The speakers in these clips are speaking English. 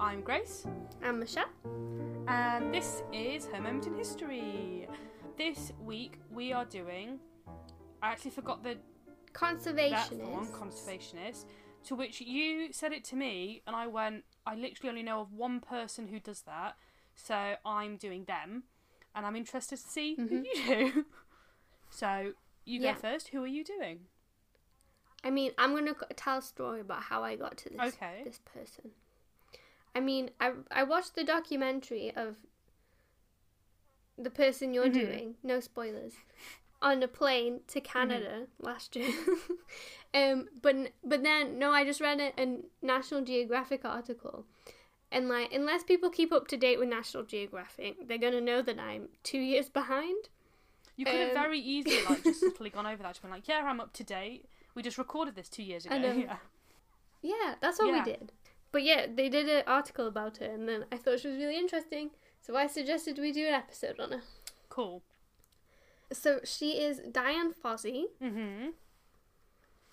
I'm Grace, I'm Michelle. and this is Her Moment in History. This week we are doing. I actually forgot the that's the one, Conservationist. conservationist. To which you said it to me, and I went. I literally only know of one person who does that, so I'm doing them, and I'm interested to see who Mhm. you do. so you Yeah. go first. Who are you doing? I mean, I'm gonna tell a story about how I got to this Okay. this person. I mean, I I watched the documentary of the person you're Mhm. doing. No spoilers. On a plane to Canada last year. um, but but then no, I just read a, a National Geographic article, and like unless people keep up to date with National Geographic, they're gonna know that I'm two years behind. You could have Um, very easily like just subtly gone over that, just been like, "Yeah, I'm up to date. We just recorded this two years ago." Yeah. Yeah, that's what Yeah. we did. But yeah, they did an article about her, and then I thought she was really interesting, so I suggested we do an episode on her. Cool. So she is Dian Fossey, Mhm.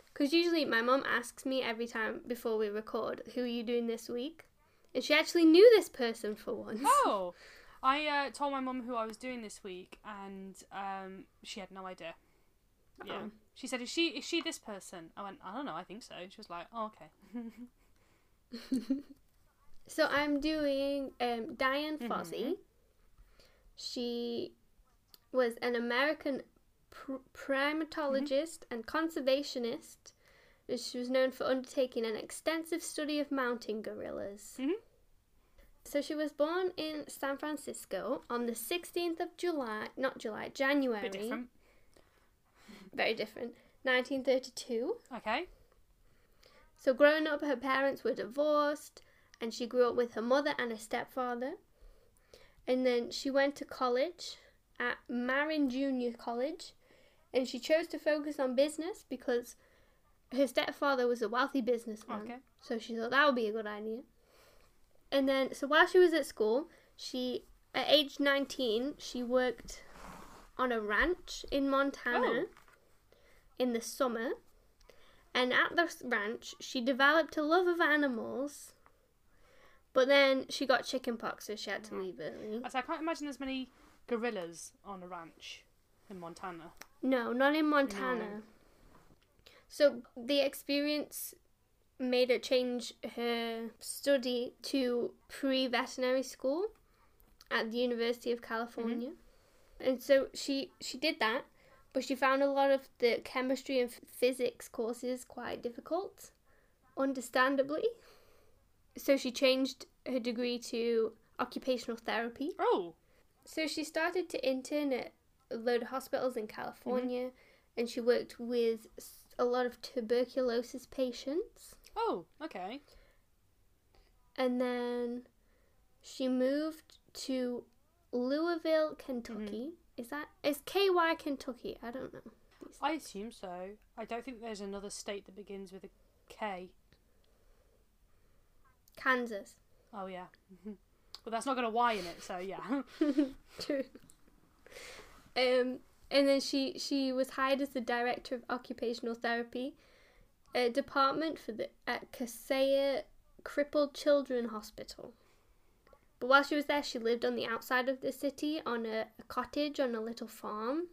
because usually my mom asks me every time before we record, "Who are you doing this week?" And she actually knew this person for once. Oh, I uh, told my mom who I was doing this week, and um, she had no idea. Yeah. Oh. She said, "Is she is she this person?" I went, "I don't know. I think so." She was like, "Oh, okay." So I'm doing um, Dian Mhm. Fossey. She was an American pr- primatologist and conservationist. She was known for undertaking an extensive study of mountain gorillas. Mhm. So she was born in San Francisco on the 16th of July, not July, January. Bit different. Very different. 1932. Okay. So growing up, her parents were divorced, and she grew up with her mother and her stepfather. And then she went to college at Marin Junior College, and she chose to focus on business because her stepfather was a wealthy businessman. Okay. So she thought that would be a good idea. And then, so while she was at school, she, at age 19, she worked on a ranch in Montana Oh. in the summer. And at the ranch, she developed a love of animals. But then she got chickenpox, so she had to leave early. I I can't imagine there's many gorillas on a ranch in Montana. No, not in Montana. So the experience made her change her study to pre veterinary school at the University of mm-hmm. California. And so she she did that, but she found a lot of the chemistry and physics courses quite difficult, understandably. So she changed her degree to occupational therapy. Oh. So she started to intern at a load of hospitals in California, mm-hmm. and she worked with a lot of tuberculosis patients. Oh. Okay. And then she moved to Louisville, Kentucky. Mm-hmm. Is that is KY Kentucky? I don't know. I assume so. I don't think there's another state that begins with a K. Kansas. Oh yeah. Well, that's not got a Y in it, so yeah. True. Um, and then she she was hired as the director of occupational therapy, a department for the at Kosair Crippled Children Hospital. But while she was there, she lived on the outside of the city on a, a cottage on a little farm,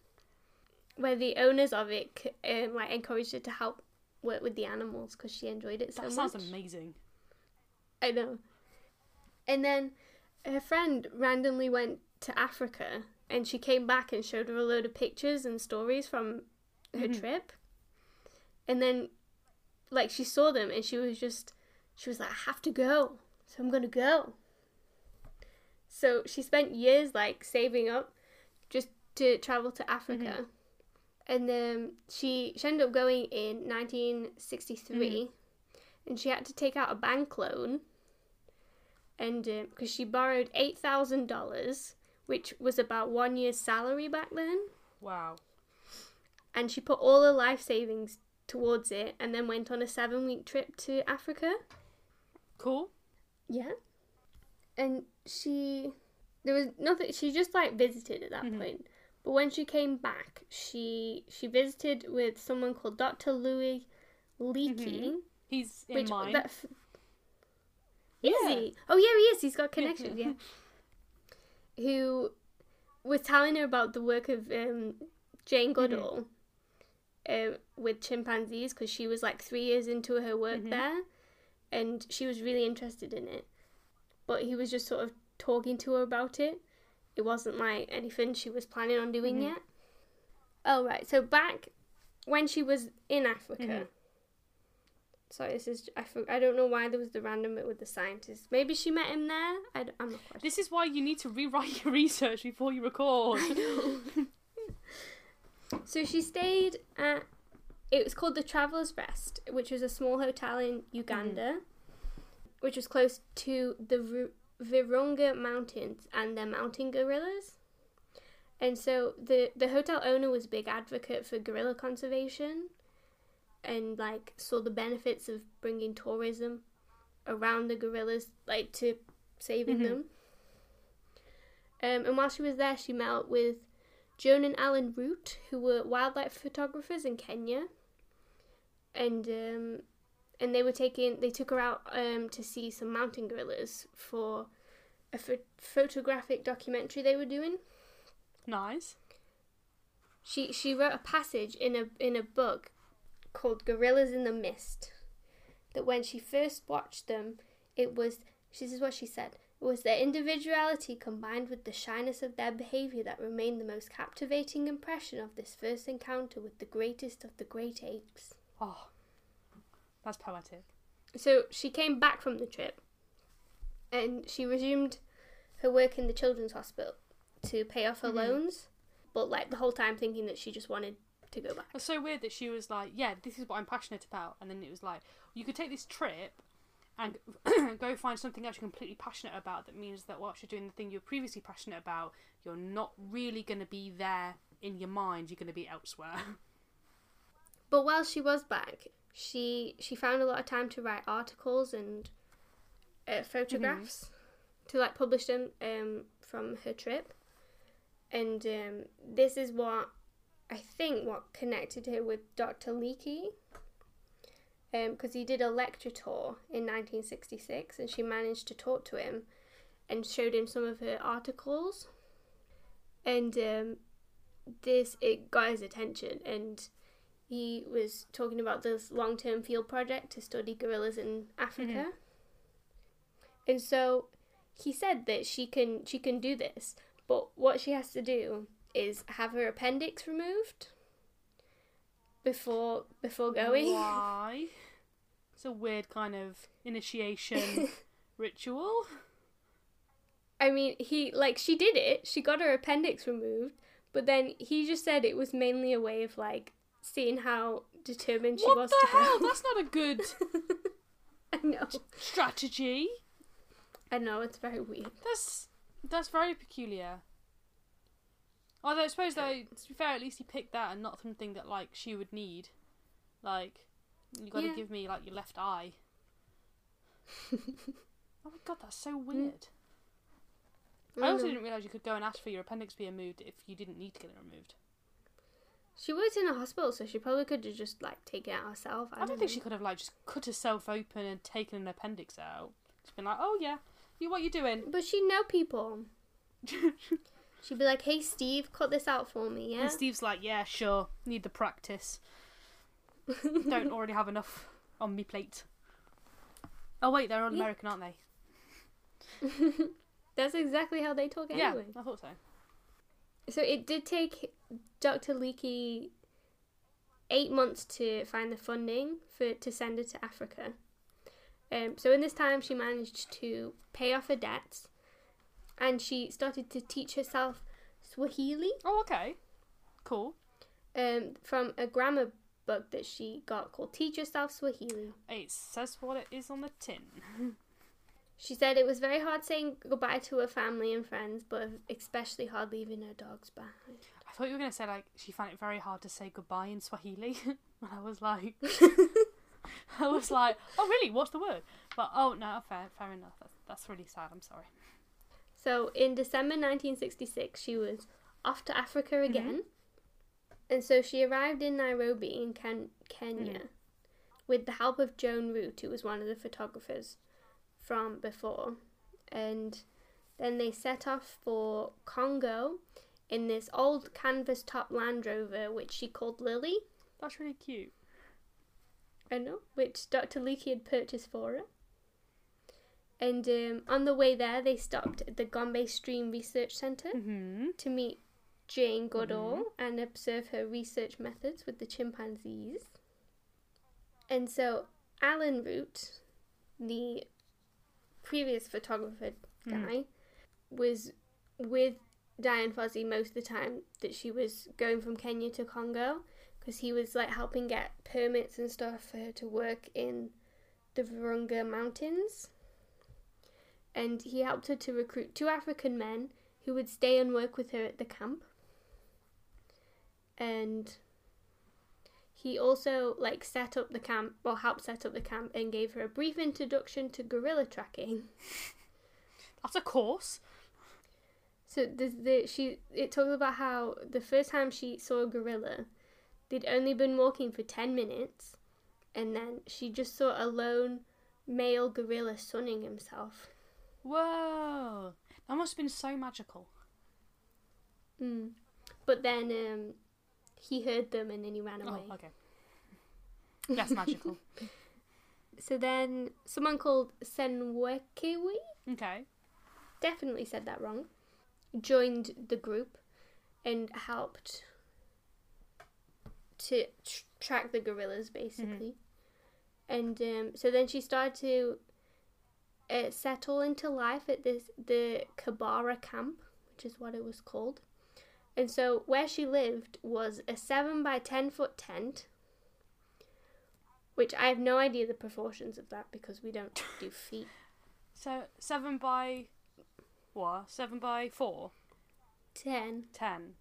where the owners of it um, like encouraged her to help work with the animals because she enjoyed it so that much. That sounds amazing. I know. And then her friend randomly went to Africa and she came back and showed her a load of pictures and stories from her Mhm. trip. And then, like, she saw them and she was just, she was like, I have to go. So I'm going to go. So she spent years, like, saving up just to travel to Africa. Mm-hmm. And then she, she ended up going in 1963 mm-hmm. and she had to take out a bank loan and uh, because she borrowed $8000 which was about one year's salary back then Wow. and she put all her life savings towards it and then went on a seven week trip to africa Cool. yeah and she there was nothing she just like visited at that Mhm. point but when she came back she she visited with someone called dr louis leakey Mhm. He's in which mine. that f- Is Yeah. he? Oh yeah, he is. He's got connections. yeah. Who was telling her about the work of um, Jane Goodall um, with chimpanzees because she was like three years into her work Mhm. there, and she was really interested in it. But he was just sort of talking to her about it. It wasn't like anything she was planning on doing Mhm. yet. Oh right, so back when she was in Africa. Mhm. Sorry, this is I, for, I don't know why there was the random bit with the scientist. Maybe she met him there. I, am not quite This is why you need to rewrite your research before you record. I know. So she stayed at. It was called the Traveller's Rest, which was a small hotel in Uganda, which was close to the Ru- Virunga Mountains and the mountain gorillas. And so the the hotel owner was a big advocate for gorilla conservation, and like saw the benefits of bringing tourism around the gorillas, like to saving Mhm. them. Um, and while she was there, she met with Joan and Alan Root, who were wildlife photographers in Kenya, and um, and they were taking they took her out um, to see some mountain gorillas for a pho- photographic documentary they were doing. nice. She she wrote a passage in a in a book called Gorillas in the Mist. That when she first watched them, it was this is what she said. It was their individuality combined with the shyness of their behaviour that remained the most captivating impression of this first encounter with the greatest of the great apes. Oh, that's poetic. So she came back from the trip and she resumed her work in the children's hospital to pay off her Mhm. loans, but like the whole time thinking that she just wanted to go back. It's so weird that she was like, "Yeah, this is what I'm passionate about," and then it was like, "You could take this trip and go find something else you're completely passionate about." That means that whilst you're doing the thing you're previously passionate about, you're not really going to be there in your mind. You're going to be elsewhere. But while she was back, she she found a lot of time to write articles and uh, photographs to like publish them um, from her trip. And um, this is what I think what connected her with Dr. Leakey. Because he did a lecture tour in 1966 and she managed to talk to him and showed him some of her articles. And um, this, it got his attention and he was talking about this long term field project to study gorillas in Africa. Mm-hmm. And so he said that she can she can do this, but what she has to do is have her appendix removed before before going. Why? It's a weird kind of initiation ritual. I mean, he like she did it. She got her appendix removed, but then he just said it was mainly a way of like seeing how determined she was to what was the to hell? go. That's not a good I know. strategy. I know it's very weird. That's that's very peculiar. Although I suppose though, to be fair, at least he picked that and not something that like she would need. Like, you got to Yeah. give me like your left eye. oh my god, that's so mm. weird. I also know. didn't realise you could go and ask for your appendix to be removed if you didn't need to get it removed. She worked in a hospital, so she probably could have just like taken it out herself. I, I, don't think she could have like just cut herself open and taken an appendix out. Just been like, oh yeah, you what you doing? But she'd know people. She'd be like, "Hey, Steve, cut this out for me, yeah." And Steve's like, yeah, sure, need the practice. Don't already have enough on me plate. Oh wait, they're all Yeah. American, aren't they? That's exactly how they talk Yeah. I thought so. So it did take Dr. Leakey eight months to find the funding for to send her to Africa. Um, so in this time, she managed to pay off her debts, and she started to teach herself Swahili Oh, okay, cool. um, from a grammar book that she got called "Teach Yourself Swahili." It says what it is on the tin. She said it was very hard saying goodbye to her family and friends, but especially hard leaving her dogs behind. I thought you were gonna say like she found it very hard to say goodbye in Swahili. and I was like, I was like, oh really? What's the word? But oh no, fair, fair enough. That's that's really sad. I'm sorry. So in December 1966, she was off to Africa again. And so she arrived in Nairobi in Ken- Kenya Mhm. with the help of Joan Root, who was one of the photographers from before. And then they set off for Congo in this old canvas top Land Rover, which she called Lily. That's really cute. I know, which Dr. Leakey had purchased for her. And um, on the way there, they stopped at the Gombe Stream Research Centre Mm-hmm. to meet Jane Goodall and observe her research methods with the chimpanzees. And so Alan Root, the previous photographer Mm. guy, was with Dian Fossey most of the time that she was going from Kenya to Congo because he was like helping get permits and stuff for her to work in the Virunga Mountains. And he helped her to recruit two African men who would stay and work with her at the camp. And he also like set up the camp or helped set up the camp and gave her a brief introduction to gorilla tracking. That's a course. So the, the she it talks about how the first time she saw a gorilla, they'd only been walking for ten minutes, and then she just saw a lone male gorilla sunning himself. Whoa. That must have been so magical. Mm. But then um, he heard them and then he ran away. Oh, okay. That's magical. So then someone called Senwekewi, okay. definitely said that wrong, joined the group and helped to tr- track the gorillas basically. And um, so then she started to uh, settle into life at this the Kabara camp, which is what it was called. And so where she lived was a seven by ten foot tent, which I have no idea the proportions of that because we don't do feet. So seven by what? Seven by four? Ten. Ten.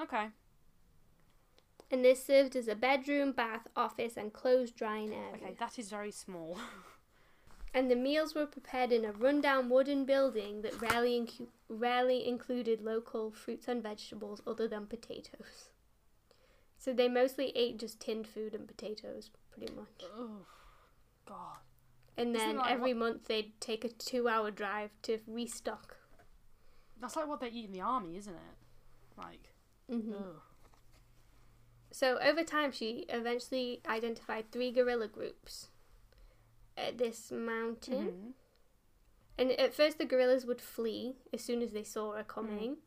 Okay. And this served as a bedroom, bath, office, and clothes drying area. Okay, that is very small. And the meals were prepared in a rundown wooden building that rarely, incu- rarely included local fruits and vegetables other than potatoes. So they mostly ate just tinned food and potatoes, pretty much. oh, God. And then every month they'd take a two hour drive to restock. That's like what they eat in the army, isn't it? Like, hmm ugh. So over time, she eventually identified three gorilla groups at this mountain. Mhm. And at first, the gorillas would flee as soon as they saw her coming.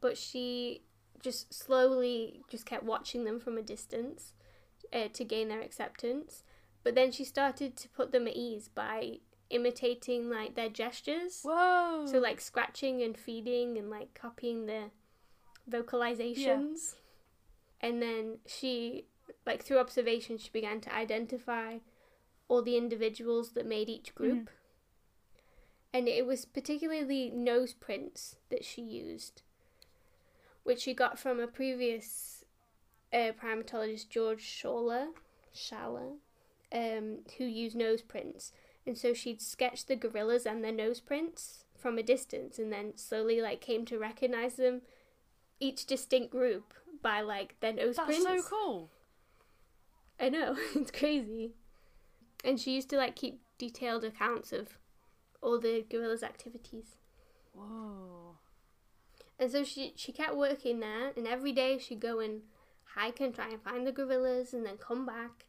But she just slowly just kept watching them from a distance uh, to gain their acceptance. But then she started to put them at ease by imitating like their gestures. Whoa. So like scratching and feeding and like copying the vocalizations. And then she like through observation she began to identify all the individuals that made each group. And it was particularly nose prints that she used, which she got from a previous uh, primatologist, George Schaller, Schaller, um, who used nose prints. And so she'd sketch the gorillas and their nose prints from a distance and then slowly like came to recognize them each distinct group by like their nose That's prints. so cool. I know, it's crazy. And she used to like keep detailed accounts of all the gorillas' activities. Whoa. And so she she kept working there and every day she'd go and hike and try and find the gorillas and then come back.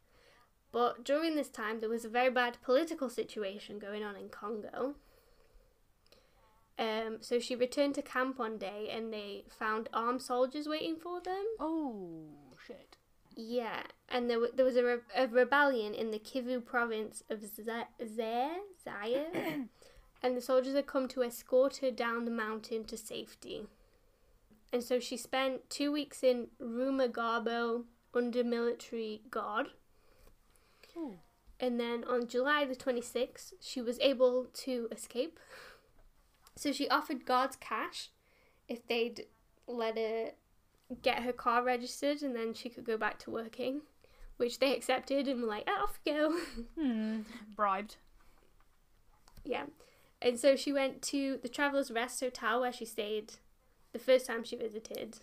But during this time there was a very bad political situation going on in Congo. Um, so she returned to camp one day and they found armed soldiers waiting for them. Oh. Yeah, and there, w- there was a, re- a rebellion in the Kivu province of Zaire, Zaire, and the soldiers had come to escort her down the mountain to safety. And so she spent two weeks in Rumagabo under military guard. Ooh. And then on July the 26th, she was able to escape. So she offered guards cash if they'd let her get her car registered and then she could go back to working, which they accepted and were like, "Oh, off you go. Hmm. Bribed. yeah. And so she went to the Traveller's Rest Hotel where she stayed the first time she visited.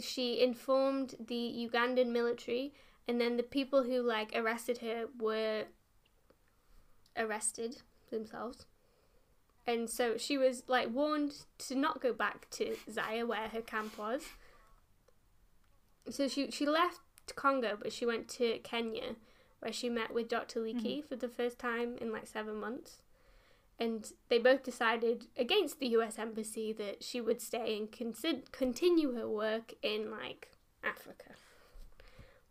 She informed the Ugandan military, and then the people who like arrested her were arrested themselves. And so she was like warned to not go back to Zaire where her camp was. So she she left Congo but she went to Kenya where she met with Dr. Leakey for the first time in like 7 months. And they both decided against the US embassy that she would stay and consi- continue her work in like Africa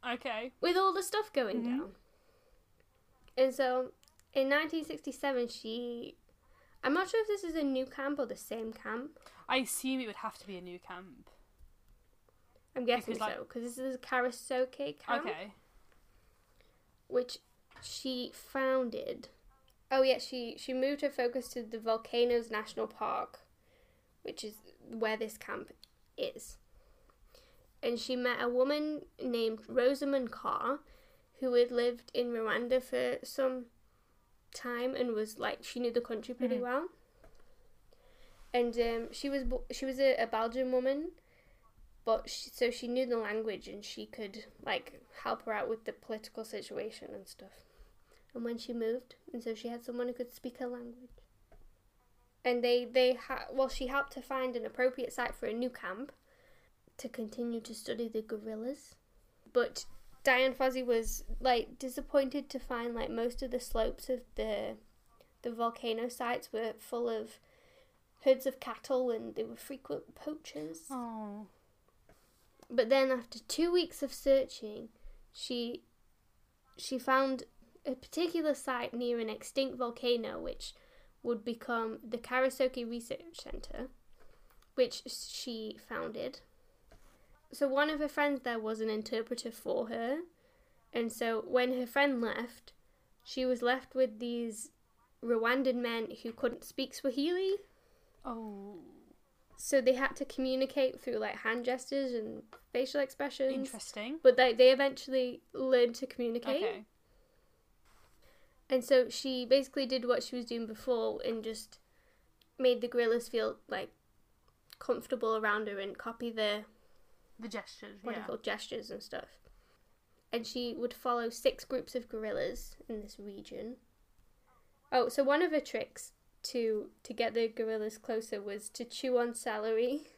Okay. with all the stuff going Mhm. down. And so in 1967, she. I'm not sure if this is a new camp or the same camp. I assume it would have to be a new camp. I'm guessing Because, like- so, because this is Karisoke camp, Okay. which she founded. Oh yeah, she she moved her focus to the Volcanoes National Park, which is where this camp is. And she met a woman named Rosamond Carr, who had lived in Rwanda for some time and was like she knew the country pretty Mhm. well. And um, she was she was a, a Belgian woman, but she, so she knew the language and she could like help her out with the political situation and stuff. And when she moved, and so she had someone who could speak her language. And they they ha- well she helped to find an appropriate site for a new camp to continue to study the gorillas. But Dian Fossey was like disappointed to find like most of the slopes of the the volcano sites were full of herds of cattle and they were frequent poachers. Oh. But then after 2 weeks of searching, she she found a particular site near an extinct volcano which would become the Karisoke Research Center, which she founded. So one of her friends there was an interpreter for her, and so when her friend left, she was left with these Rwandan men who couldn't speak Swahili, Oh. So they had to communicate through like hand gestures and facial expressions. Interesting. But they, they eventually learned to communicate. Okay. And so she basically did what she was doing before and just made the gorillas feel like comfortable around her and copy their The gestures. what yeah. you call gestures and stuff. And she would follow six groups of gorillas in this region. Oh, so one of her tricks to to get the gorillas closer was to chew on celery.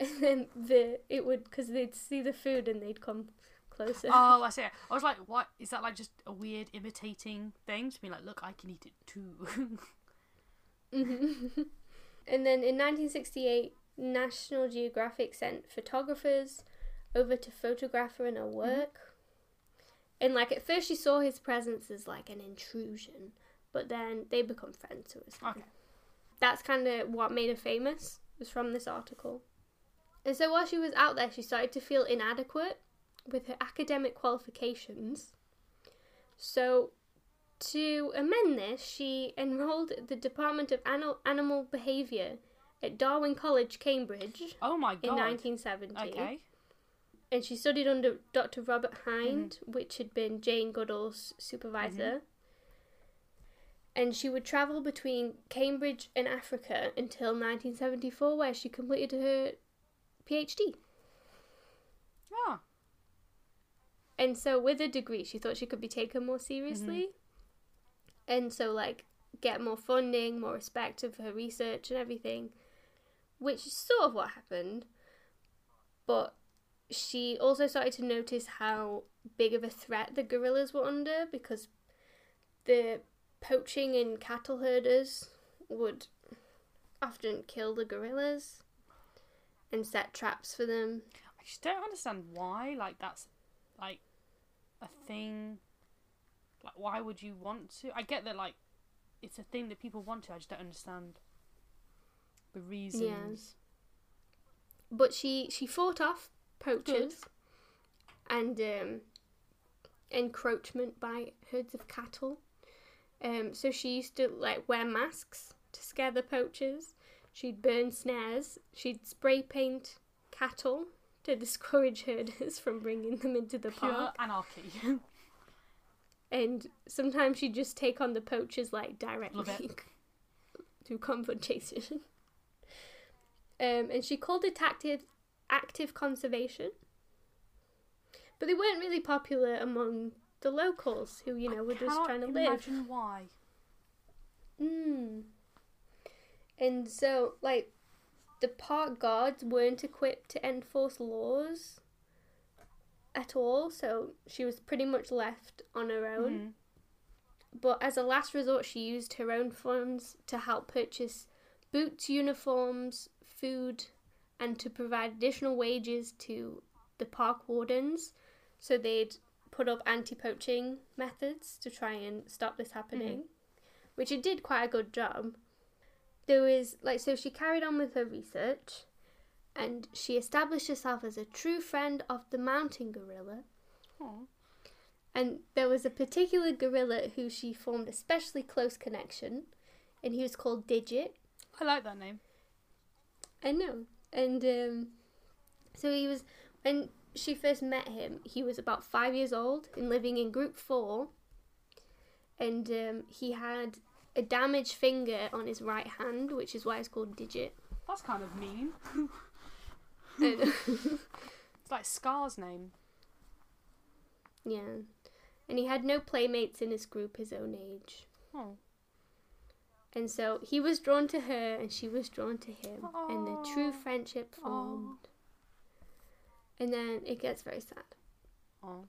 And then the it would because they'd see the food and they'd come closer. Oh, I see. I was like, what? Is that like just a weird imitating thing? To be like, look, I can eat it too. Mhm. and then in 1968, National Geographic sent photographers over to photograph her in her work. And like at first, she saw his presence as like an intrusion, but then they become friends. So it's. Okay. That's kind of what made her famous. Was from this article. And so while she was out there, she started to feel inadequate with her academic qualifications. So to amend this, she enrolled at the Department of Ani- Animal Behaviour at Darwin College, Cambridge, oh my god! in 1970. Okay. And she studied under Dr. Robert Hinde, mm-hmm. which had been Jane Goodall's supervisor. Mm-hmm. And she would travel between Cambridge and Africa until 1974, where she completed her PhD. Ah. And so, with a degree, she thought she could be taken more seriously. And so, like, get more funding, more respect of her research and everything, which is sort of what happened. But she also started to notice how big of a threat the gorillas were under because the poaching and cattle herders would often kill the gorillas and set traps for them. I just don't understand why. Like that's like a thing. Like why would you want to? I get that like it's a thing that people want to. I just don't understand the reasons. But she she fought off poachers and um, encroachment by herds of cattle. Um, so she used to like wear masks to scare the poachers. She'd burn snares. She'd spray paint cattle to discourage herders from bringing them into the Pure park. anarchy. And sometimes she'd just take on the poachers like directly Love it. through confrontation. Um, and she called it active, active conservation. But they weren't really popular among the locals who you know I were just trying to live. Imagine why. Mm. And so, like, the park guards weren't equipped to enforce laws at all, so she was pretty much left on her own. Mhm. But as a last resort, she used her own funds to help purchase boots, uniforms, food, and to provide additional wages to the park wardens. So they'd put up anti poaching methods to try and stop this happening, which it did quite a good job. There was, like, so she carried on with her research and she established herself as a true friend of the mountain gorilla. Aw. And there was a particular gorilla who she formed a especially close connection, and he was called Digit. I like that name. I know. And um, so he was, when she first met him, he was about five years old and living in group four. And um, he had a damaged finger on his right hand, which is why it's called Digit. That's kind of mean. It's like Scar's name. yeah. And he had no playmates in his group his own age. Oh. And so he was drawn to her and she was drawn to him. And the true friendship formed. And then it gets very sad Oh.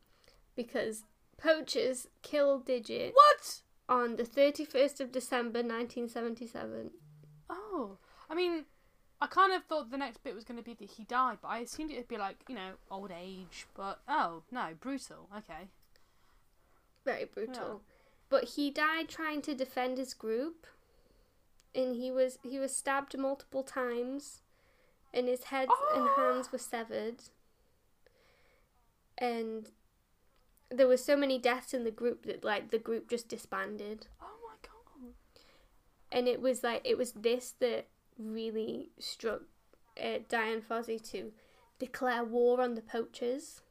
because poachers killed Digit What? on the 31st of December 1977. Oh. I mean, I kind of thought the next bit was going to be that he died, but I assumed it'd be like, you know, old age. But, oh, no, brutal. Okay. Very brutal. But he died trying to defend his group. And he was he was stabbed multiple times and his head and hands were severed. And there were so many deaths in the group that like the group just disbanded. Oh my god. and it was like it was this that really struck uh, Dian Fossey to declare war on the poachers.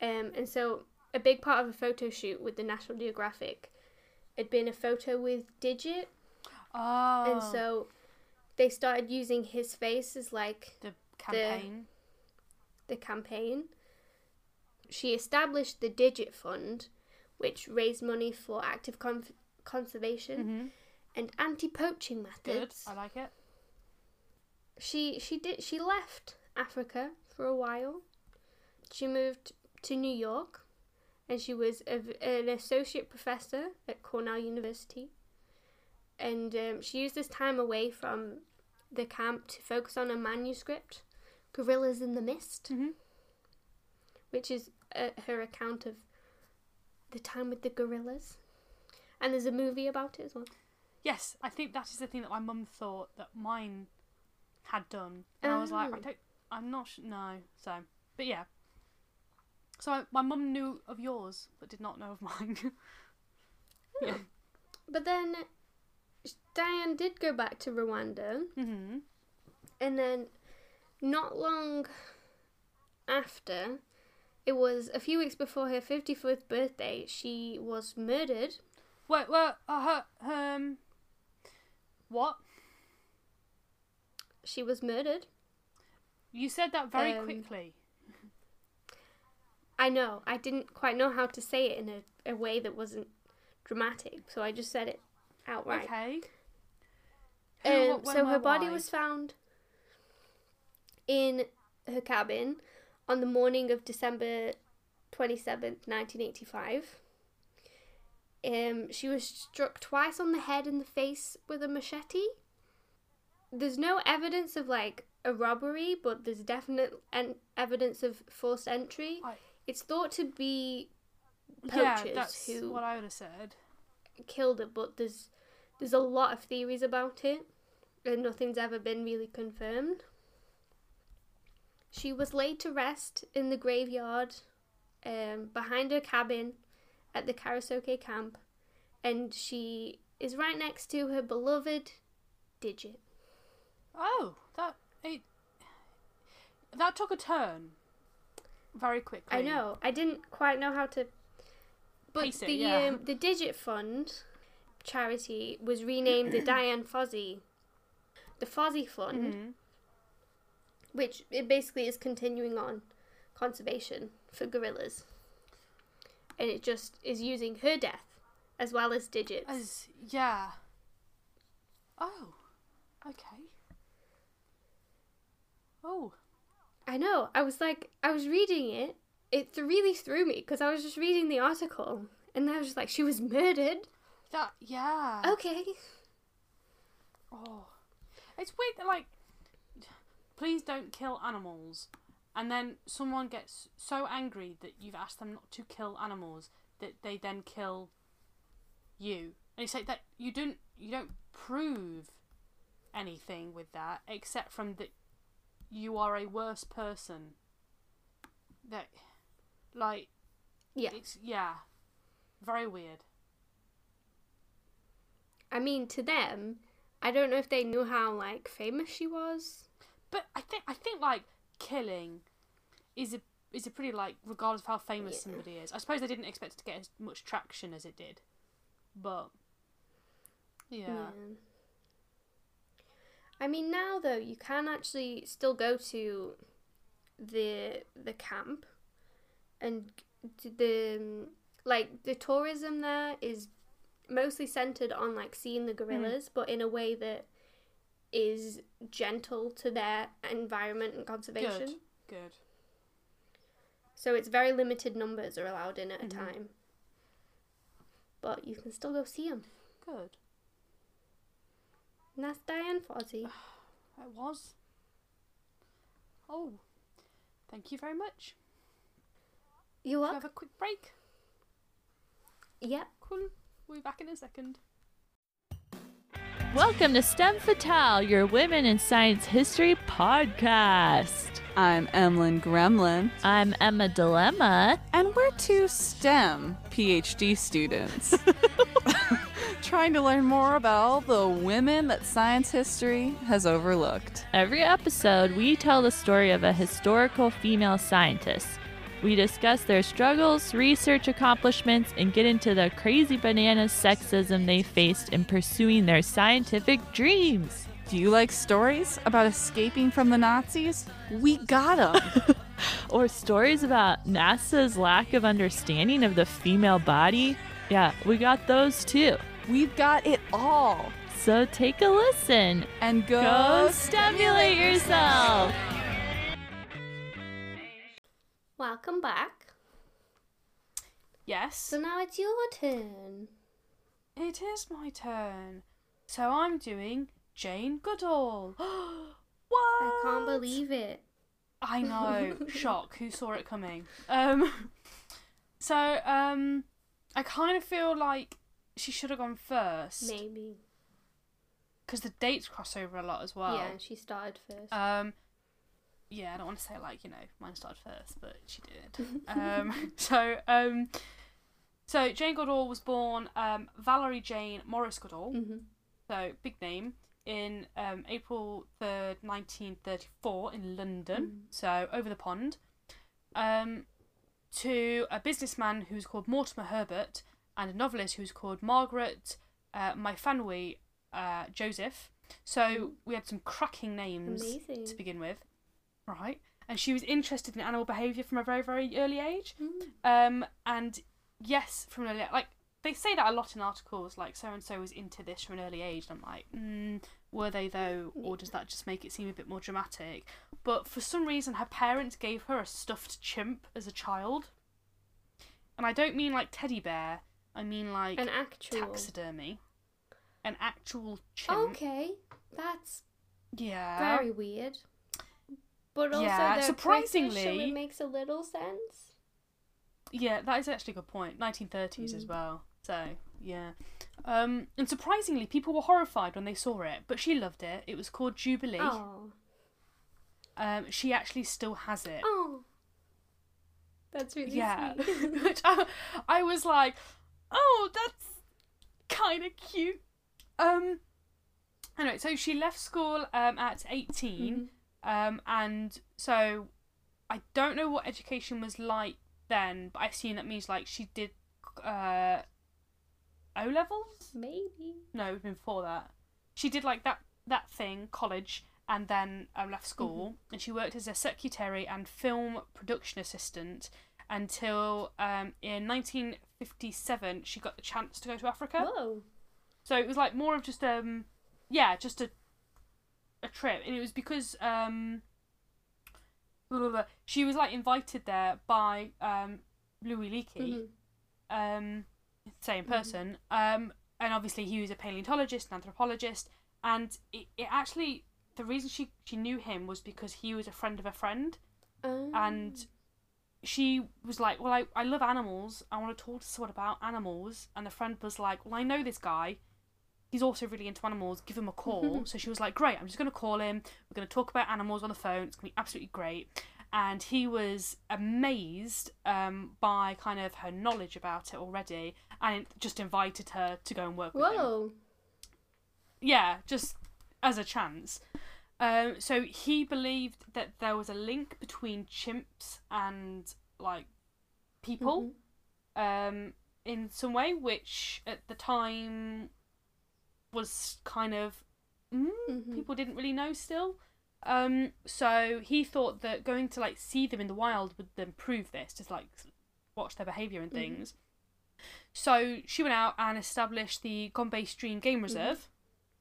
Um, and so a big part of a photo shoot with the National Geographic had been a photo with Digit, Oh. and so they started using his face as like the campaign. the campaign. She established the Digit Fund, which raised money for active con- conservation mm-hmm. and anti-poaching methods. Good. methods. I like it. she she did she left Africa for a while. She moved to New York, and she was a, an associate professor at Cornell University. And um, she used this time away from the camp to focus on a manuscript, "Gorillas in the Mist," Mm-hmm. which is uh, her account of the time with the gorillas. And there's a movie about it as well. Yes, I think that is the thing that my mum thought that mine had done, and I was like, I Oh. don't, I'm not, sh- no. So, but yeah. So I, my mum knew of yours, but did not know of mine. yeah. But then Dian did go back to Rwanda. Mm-hmm. And then, not long after, it was a few weeks before her 54th birthday, she was murdered. Wait, well, uh, her, um, what? She was murdered. You said that very Um, quickly. I know, I didn't quite know how to say it in a, a way that wasn't dramatic, so I just said it outright. Okay. Who, Um, what, when, so where, her body why? was found in her cabin on the morning of December 27th, 1985. Um, she was struck twice on the head and the face with a machete. There's no evidence of like a robbery, but there's definite en- evidence of forced entry. I- It's thought to be Yeah, poachers that's who what I would have said. killed her, but there's there's a lot of theories about it, and nothing's ever been really confirmed. She was laid to rest in the graveyard um, behind her cabin at the Karisoke camp, and she is right next to her beloved Digit. Oh, that it, that took a turn very quickly. I know. I didn't quite know how to. But Pace it, the yeah. um, the Digit Fund charity was renamed the Dian Fossey. The Fossey Fund, Mhm. Which it basically is continuing on conservation for gorillas. and it just is using her death as well as Digit's. As yeah. Oh. Okay. Oh. I know. I was like, I was reading it. It th- really threw me because I was just reading the article, and I was just like, she was murdered. That yeah. Okay. Oh. It's weird that like please don't kill animals and then someone gets so angry that you've asked them not to kill animals that they then kill you. And it's like that you don't you don't prove anything with that except from that you are a worse person. That like Yeah. it's yeah. Very weird. I mean, to them, I don't know if they knew how like famous she was. But I think I think like killing is a is a pretty like regardless of how famous Yeah. somebody is. I suppose they didn't expect it to get as much traction as it did, but yeah, I mean, now though, you can actually still go to the the camp, and the like the tourism there is mostly centered on like seeing the hmm. gorillas, but in a way that is gentle to their environment and conservation. good, good. So it's very limited numbers are allowed in at a Mhm. time. But you can still go see them. Good. And that's Dian Fossey. It was. Oh, thank you very much. You have a quick break? Yep. Cool. We'll be back in a second. Welcome to STEM Fatale, your women in science history podcast. I'm Emlyn Gremlin, I'm Emma Dilemma. and we're two STEM PhD students. Trying to learn more about all the women that science history has overlooked. Every episode, we tell the story of a historical female scientist. We discuss their struggles, research accomplishments, and get into the crazy bananas sexism they faced in pursuing their scientific dreams. Do you like stories about escaping from the Nazis? We got them. Or stories about NASA's lack of understanding of the female body? Yeah, we got those too. We've got it all. So take a listen. And go, Go stimulate yourself. Welcome back. Yes, So now it's your turn. it is my turn. So I'm doing Jane Goodall. what? I can't believe it. I know. Shock. Who saw it coming? Um. So um, I kind of feel like she should have gone first Maybe. because the dates cross over a lot as well. Yeah, she started first. Um. Yeah, I don't want to say like you know mine started first, but she did. um. So um. So Jane Goodall was born um, Valerie Jane Morris Goodall. hmm so big name in um, April 3rd, 1934 in London, Mhm. so over the pond, um, to a businessman who's called Mortimer Herbert and a novelist who's called Margaret uh, Myfanwy uh, Joseph. So we had some cracking names Amazing. to begin with, right? And she was interested in animal behaviour from a very, very early age. Mm. Um, and yes, from an early like they say that a lot in articles, like so and so was into this from an early age. And I'm like, mm, were they though, or does that just make it seem a bit more dramatic? But for some reason, her parents gave her a stuffed chimp as a child, and I don't mean like teddy bear. I mean like An actual. taxidermy, an actual chimp. Okay, that's Yeah. very weird. But also, Yeah, surprisingly- it makes a little sense. Yeah, that is actually a good point. 1930s as Mm. well. So, yeah. Um, and surprisingly, people were horrified when they saw it, but she loved it. It was called Jubilee. Oh, Um, she actually still has it. oh, that's really yeah. sweet. Which I, I was like, oh, that's kind of cute. Um, anyway, so she left school um, at 18. Um, and so I don't know what education was like then, but I assume that means like she did uh, O levels. Maybe. No, before that, she did like that that thing, college, and then um, left school, and she worked as a secretary and film production assistant until um, in 1957 she got the chance to go to Africa. Whoa. So it was like more of just um yeah, just a a trip, and it was because um blah, blah, blah. she was like invited there by um Louis Leakey, Mhm. um same Mhm. person, um and obviously he was a paleontologist, an anthropologist, and it, it actually the reason she she knew him was because he was a friend of a friend Um, and she was like, "Well, I, I love animals. I want to talk to someone about animals." And the friend was like, "Well, I know this guy. He's also really into animals. Give him a call." so she was like, "Great. I'm just going to call him. We're going to talk about animals on the phone. It's going to be absolutely great." And he was amazed um, by kind of her knowledge about it already, and just invited her to go and work with him Whoa. yeah, just as a chance. Um, so he believed that there was a link between chimps and like people Mhm. um, in some way, which at the time was kind of mm, Mhm. people didn't really know still. Um, so he thought that going to like see them in the wild would then prove this, just like watch their behavior and Mhm. things. So she went out and established the Gombe Stream Game Reserve,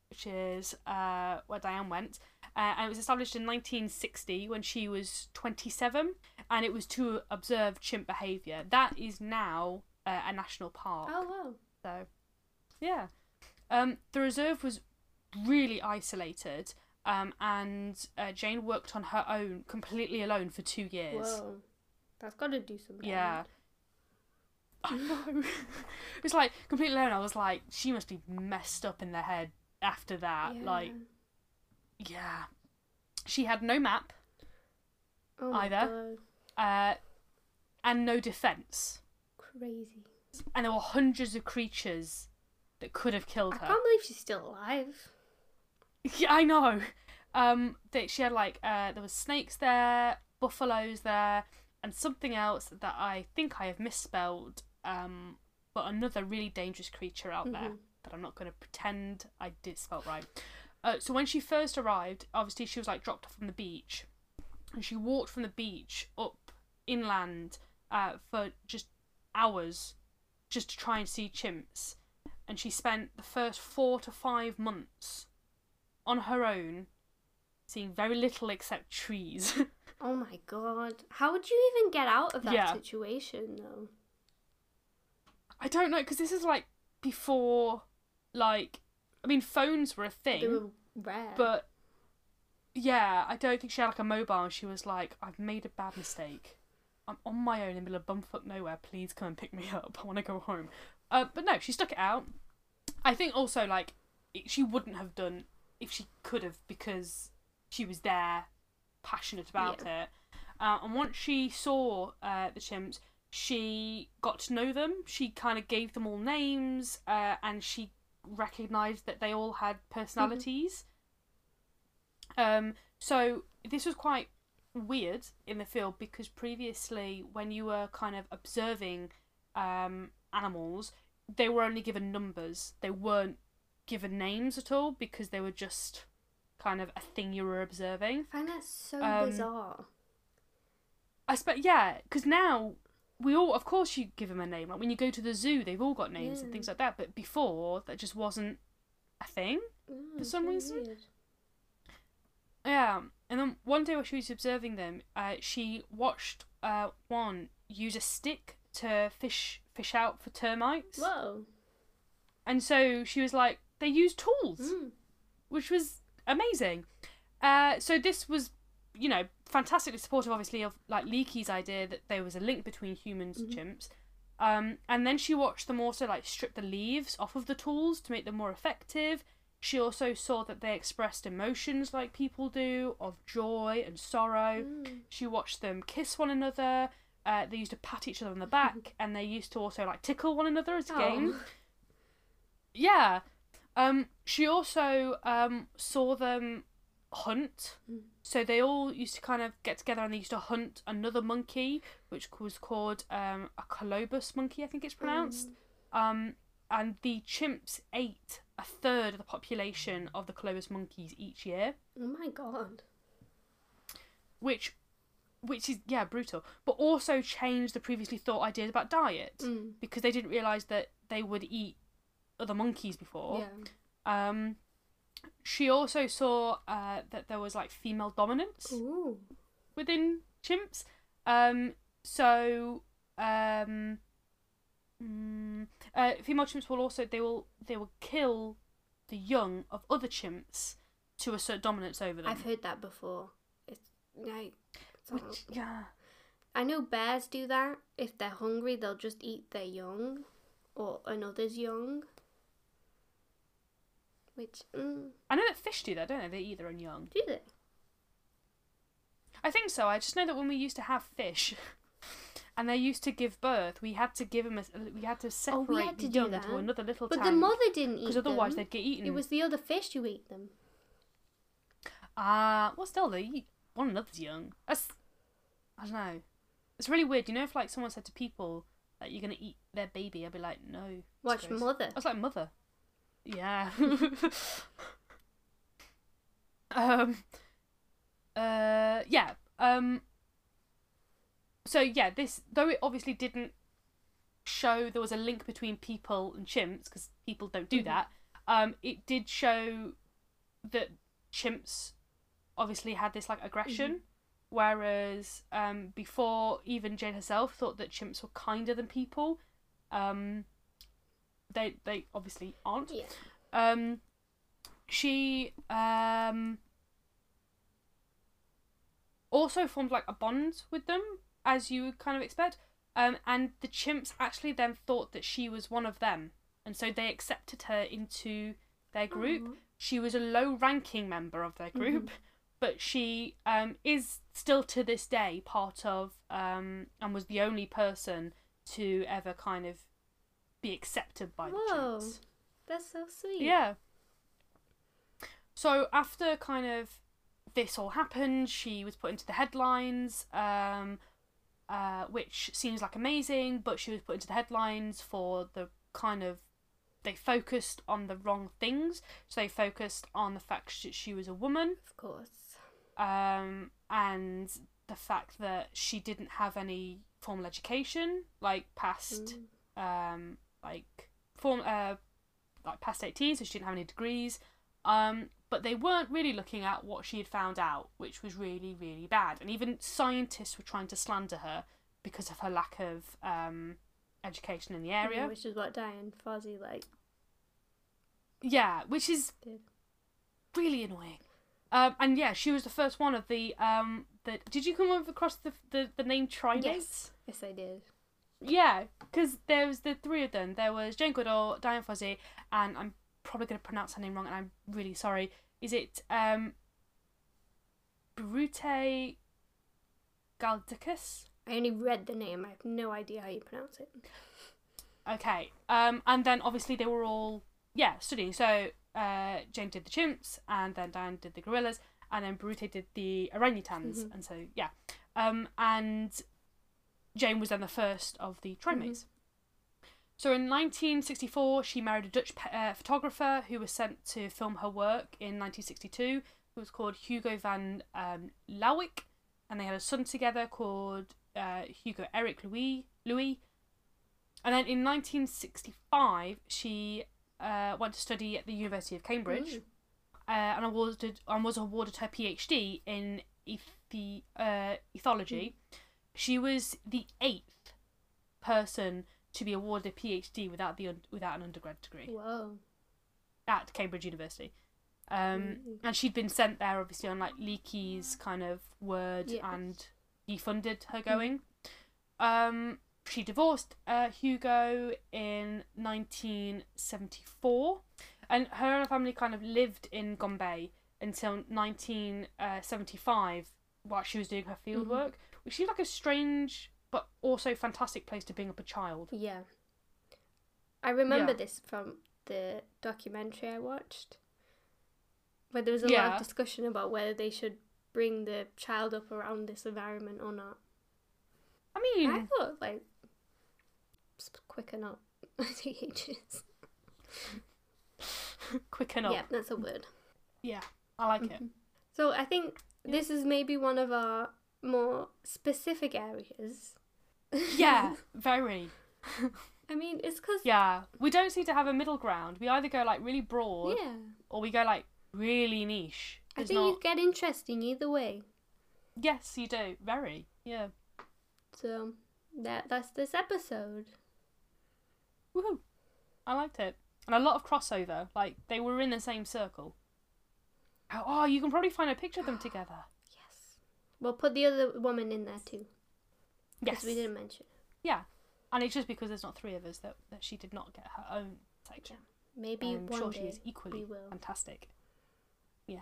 which is uh, where Dian went. Uh, and it was established in 1960 when she was 27, and it was to observe chimp behaviour. That is now uh, a national park. Oh wow. So, yeah. Um, the reserve was really isolated, um, and uh, Jane worked on her own, completely alone, for two years. Whoa. That's got to do some. Yeah. I know. it was like completely alone. I was like, she must be messed up in the head after that. Yeah. Like, yeah. She had no map oh either. Uh, and no defense. Crazy. And there were hundreds of creatures that could have killed her. I can't believe she's still alive. Yeah, I know. Um, that she had like uh, there was snakes there, buffaloes there, and something else that I think I have misspelled. Um, but another really dangerous creature out there Mhm. that I'm not going to pretend I did spell right. Uh, so when she first arrived, obviously she was like dropped off from the beach, and she walked from the beach up inland uh, for just hours, just to try and see chimps. And she spent the first four to five months on her own, seeing very little except trees. Oh my god. How would you even get out of that Yeah. situation though? I don't know because this is like before, like, I mean, phones were a thing. They were rare. but yeah, I don't think she had like a mobile. and She was like, "I've made a bad mistake. I'm on my own in the middle of bumfuck nowhere. Please come and pick me up. I want to go home." Uh, but no, she stuck it out. I think also like it, she wouldn't have done if she could have because she was there, passionate about it. Uh, and once she saw uh, the chimps, she got to know them. She kind of gave them all names, uh, and she recognized that they all had personalities. Um, so this was quite weird in the field because previously, when you were kind of observing um, animals, they were only given numbers. They weren't given names at all because they were just kind of a thing you were observing. I find that so Um, bizarre. I suppose, yeah, because now we all, of course, you give them a name. Like when you go to the zoo, they've all got names and things like that. But before, that just wasn't a thing. Mm, for some reason. weird. Yeah, and then one day while she was observing them, uh, she watched uh, one use a stick to fish fish out for termites, Whoa. and so she was like, "They use tools," Mm. which was amazing. Uh, so this was, you know, fantastically supportive, obviously, of like Leakey's idea that there was a link between humans and chimps. Um, and then she watched them also like strip the leaves off of the tools to make them more effective. She also saw that they expressed emotions like people do, of joy and sorrow. Mm. She watched them kiss one another. Uh, they used to pat each other on the back, and they used to also like tickle one another as a game. Oh. Yeah. Um, she also um, saw them hunt. Mm. So they all used to kind of get together and they used to hunt another monkey, which was called um, a colobus monkey, I think it's pronounced. Um, and the chimps ate a third of the population of the colobus monkeys each year, Oh my god. which which is yeah brutal, but also changed the previously thought ideas about diet Mm. because they didn't realize that they would eat other monkeys before. Yeah. Um, she also saw uh, that there was like female dominance Ooh. within chimps. Um, so um, mm, uh, female chimps will also they will they will kill the young of other chimps to assert dominance over them. I've heard that before. It's like Which, yeah, I know bears do that. If they're hungry, they'll just eat their young or another's young. Which mm, I know that fish do that, don't they? They eat their own young. do they? I think so. I just know that when we used to have fish, and they used to give birth, we had to give them a, we had to separate Oh, had the to do young into another little But the mother didn't eat them because otherwise them. they'd get eaten. It was the other fish who ate them. Ah, well, still they eat one another's young. That's I don't know. It's really weird. You know, if like someone said to people that you're gonna eat their baby, I'd be like, no. Watch gross. mother. I was like, mother. Yeah. um. Uh. Yeah. Um. So yeah, this though it obviously didn't show there was a link between people and chimps because people don't do Mhm. that. Um. It did show that chimps obviously had this like aggression. Whereas um, before, even Jane herself thought that chimps were kinder than people. Um, they they obviously aren't. Yeah. Um, she um, also formed like a bond with them, as you would kind of expect. Um, and the chimps actually then thought that she was one of them, and so they accepted her into their group. Aw. She was a low-ranking member of their group, but she um, is still to this day part of um, and was the only person to ever kind of be accepted by the Whoa. chimps. That's so sweet. Yeah. So after kind of this all happened, she was put into the headlines, um, uh, which seems like amazing, but she was put into the headlines for the kind of they focused on the wrong things. So they focused on the fact that she was a woman, Of course. Um, and the fact that she didn't have any formal education, like past Mm. um, like form uh, like past 18, so she didn't have any degrees. Um, but they weren't really looking at what she had found out, which was really, really bad. And even scientists were trying to slander her because of her lack of um, education in the Yeah, area. which is what Dian Fossey like Yeah, which is did. really annoying. Um, and yeah, she was the first one of the um, the. Did you come across the the, the name Trimates? Yes. Yes, I did. Yeah, because there was the three of them. There was Jane Goodall, Dian Fossey, and I'm probably going to pronounce her name wrong, and I'm really sorry. Is it um, Brute Galdikas? I only read the name. I have no idea how you pronounce it. Okay. Um, and then obviously they were all yeah studying. So uh, Jane did the chimps, and then Dian did the gorillas, and then Brute did the orangutans, Mhm. and so yeah. Um, and Jane was then the first of the trimates. So in 1964, she married a Dutch uh, photographer who was sent to film her work in 1962, who was called Hugo van um, Lawick, and they had a son together called uh, Hugo Eric Louis Louis. And then in 1965, she uh, went to study at the University of Cambridge uh, and awarded and was awarded her PhD in ethi- uh, ethology. She was the eighth person to be awarded a PhD without the un- without an undergrad degree Whoa. at Cambridge University. Um, and she'd been sent there obviously on like Leakey's kind of word Yes. and he funded her going. Um, she divorced uh, Hugo in 1974 and her and her family kind of lived in Gombe until 1975 while she was doing her field Mhm. work, which seemed like a strange but also fantastic place to bring up a child. Yeah. I remember Yeah. this from the documentary I watched, where there was a lot of discussion about whether they should bring the child up around this environment or not. I mean, I thought like quicken up teenagers. quicken up. Yeah, that's a word. Yeah, I like it. Mm-hmm. So I think this is maybe one of our more specific areas. Yeah, very. I mean, it's because Yeah, we don't seem to have a middle ground. We either go like really broad, yeah. or we go like really niche. I think not. you get interesting either way. Yes, you do. Very. Yeah. So that that's this episode. Woohoo! I liked it, and a lot of crossover. Like they were in the same circle. Oh, oh, you can probably find a picture of them together. Yes. We'll put the other woman in there too. Yes, Because we didn't mention. Yeah, and it's just because there's not three of us that, that she did not get her own section. Maybe I'm one sure day she is equally we will. fantastic. Yeah.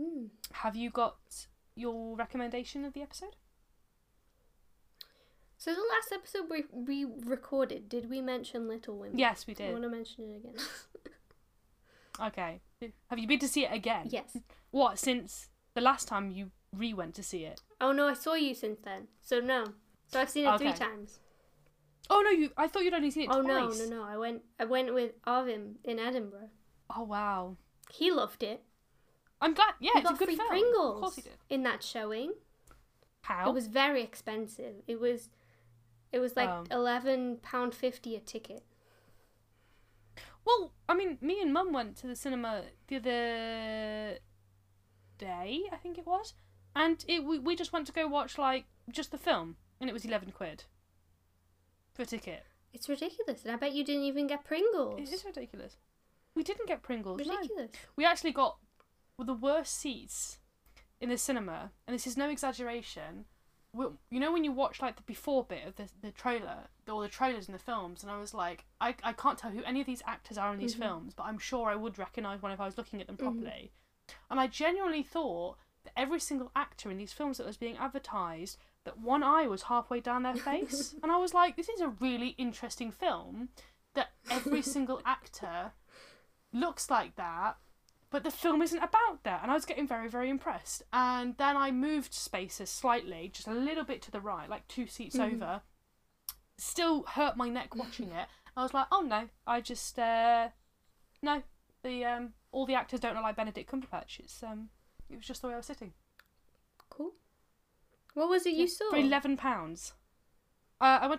Hmm. Have you got your recommendation of the episode? So the last episode we we recorded, did we mention Little Women? Yes, we did. I want to mention it again. Okay. Have you been to see it again? yes. What since the last time you re went to see it? Oh no, I saw you since then. So no. So I've seen it three times. Oh no, you. I thought you'd only seen it Oh twice. no, no, no. I went I went with Arvin in Edinburgh. Oh wow. He loved it. I'm glad. Yeah, he it's got a good free film. Pringles Of course he did. in that showing. How? It was very expensive. It was it was like Um. eleven pound fifty a ticket. Well, I mean, me and Mum went to the cinema the other day, I think it was, and it we, we just went to go watch like just the film, and it was eleven quid for a ticket. It's ridiculous, and I bet you didn't even get Pringles. It is ridiculous. We didn't get Pringles. no. ridiculous. We actually got the worst seats in the cinema, and this is no exaggeration. You know when you watch like the before bit of the the trailer, or the trailers in the films, and I was like, I, I can't tell who any of these actors are in these Mhm. films, but I'm sure I would recognize one if I was looking at them properly. And I genuinely thought that every single actor in these films that was being advertised, that one eye was halfway down their face, and I was like, this is a really interesting film. That every single actor looks like that, but the film isn't about that. And I was getting very, very impressed. And then I moved spaces slightly, just a little bit to the right, like two seats Mhm. over. Still hurt my neck watching it. I was like, oh no, I just uh, no, the um, all the actors don't look like Benedict Cumberbatch. It's um, it was just the way I was sitting. Cool. What was it you saw? for eleven pounds. Uh, I went